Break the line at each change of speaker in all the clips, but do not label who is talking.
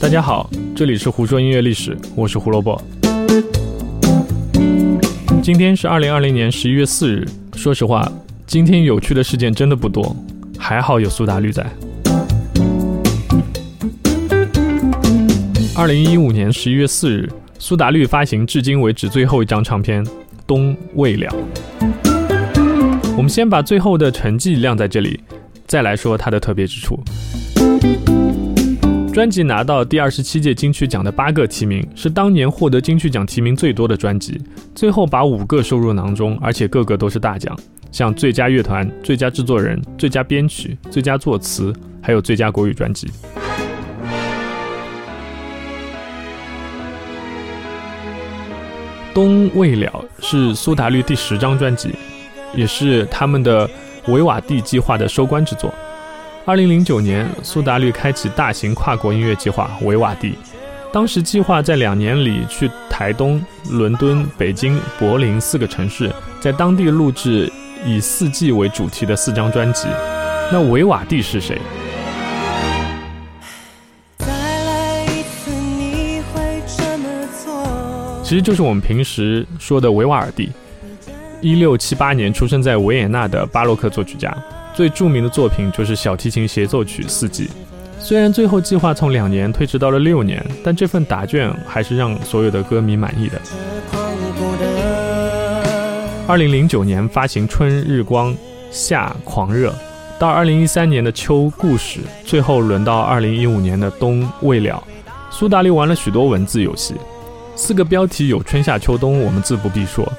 大家好，这里是胡说音乐历史，我是胡萝卜。今天是二零二零年十一月四日。说实话，今天有趣的事件真的不多，还好有苏打绿在。二零一五年十一月四日，苏打绿发行至今为止最后一张唱片《冬未了》。我们先把最后的成绩亮在这里，再来说它的特别之处。专辑拿到第二十七届金曲奖的八个提名，是当年获得金曲奖提名最多的专辑。最后把五个收入囊中，而且个个都是大奖，像最佳乐团、最佳制作人、最佳编曲、最佳作词，还有最佳国语专辑。《冬未了》是苏打绿第十张专辑，也是他们的维瓦蒂计划的收官之作。二零零九年，苏打绿开启大型跨国音乐计划维瓦蒂。当时计划在两年里去台东、伦敦、北京、柏林四个城市，在当地录制以四季为主题的四张专辑。那维瓦蒂是谁？其实就是我们平时说的维瓦尔第。一六七八年出生在维也纳的巴洛克作曲家。最著名的作品就是小提琴协奏曲《四季》，虽然最后计划从两年推迟到了六年，但这份答卷还是让所有的歌迷满意的。二零零九年发行《春日光》，夏狂热，到二零一三年的秋故事，最后轮到二零一五年的冬未了。苏打绿玩了许多文字游戏，四个标题有春夏秋冬，我们自不必说，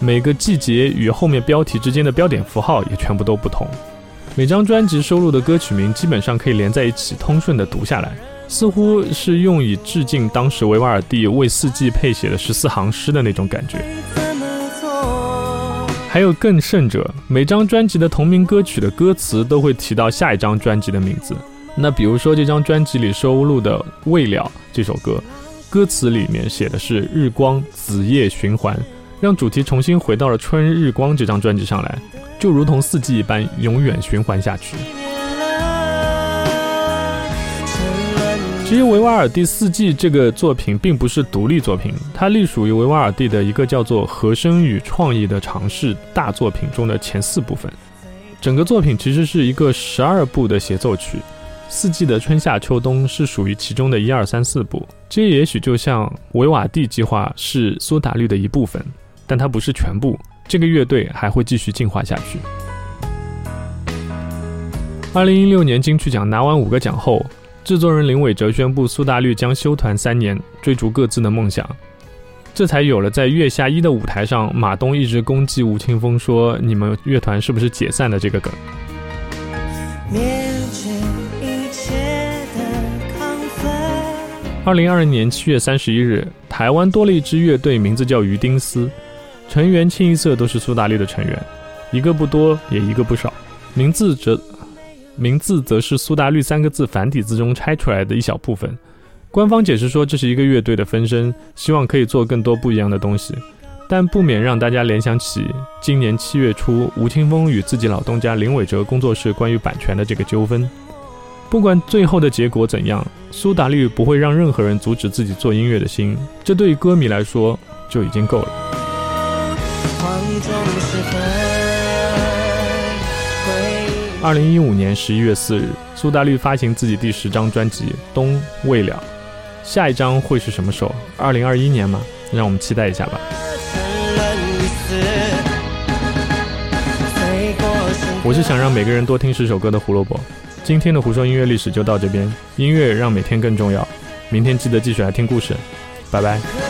每个季节与后面标题之间的标点符号也全部都不同。每张专辑收录的歌曲名基本上可以连在一起，通顺的读下来，似乎是用以致敬当时维瓦尔第为四季配写的十四行诗的那种感觉。还有更甚者，每张专辑的同名歌曲的歌词都会提到下一张专辑的名字。那比如说这张专辑里收录的《未了》这首歌，歌词里面写的是日光子夜循环，让主题重新回到了春日光这张专辑上来。就如同四季一般，永远循环下去。其实维瓦尔第四季这个作品并不是独立作品，它隶属于维瓦尔第的一个叫做《和声与创意的尝试》大作品中的前四部分。整个作品其实是一个十二部的协奏曲，四季的春夏秋冬是属于其中的一二三四部。这也许就像维瓦蒂计划是苏打绿的一部分，但它不是全部。这个乐队还会继续进化下去。二零一六年金曲奖拿完五个奖后，制作人林伟哲宣布苏打绿将休团三年，追逐各自的梦想。这才有了在月下一的舞台上，马东一直攻击吴青峰说：“你们乐团是不是解散的？”这个梗。二零二零年七月三十一日，台湾多了一支乐队，名字叫鱼丁丝。成员清一色都是苏打绿的成员，一个不多，也一个不少。名字则名字则是苏打绿三个字繁体字中拆出来的一小部分。官方解释说，这是一个乐队的分身，希望可以做更多不一样的东西，但不免让大家联想起今年七月初吴青峰与自己老东家林伟哲工作室关于版权的这个纠纷。不管最后的结果怎样，苏打绿不会让任何人阻止自己做音乐的心，这对于歌迷来说就已经够了。二零一五年十一月四日，苏打绿发行自己第十张专辑《冬未了》，下一张会是什么时候？二零二一年吗？让我们期待一下吧。我是想让每个人多听十首歌的胡萝卜。今天的胡说音乐历史就到这边，音乐让每天更重要。明天记得继续来听故事，拜拜。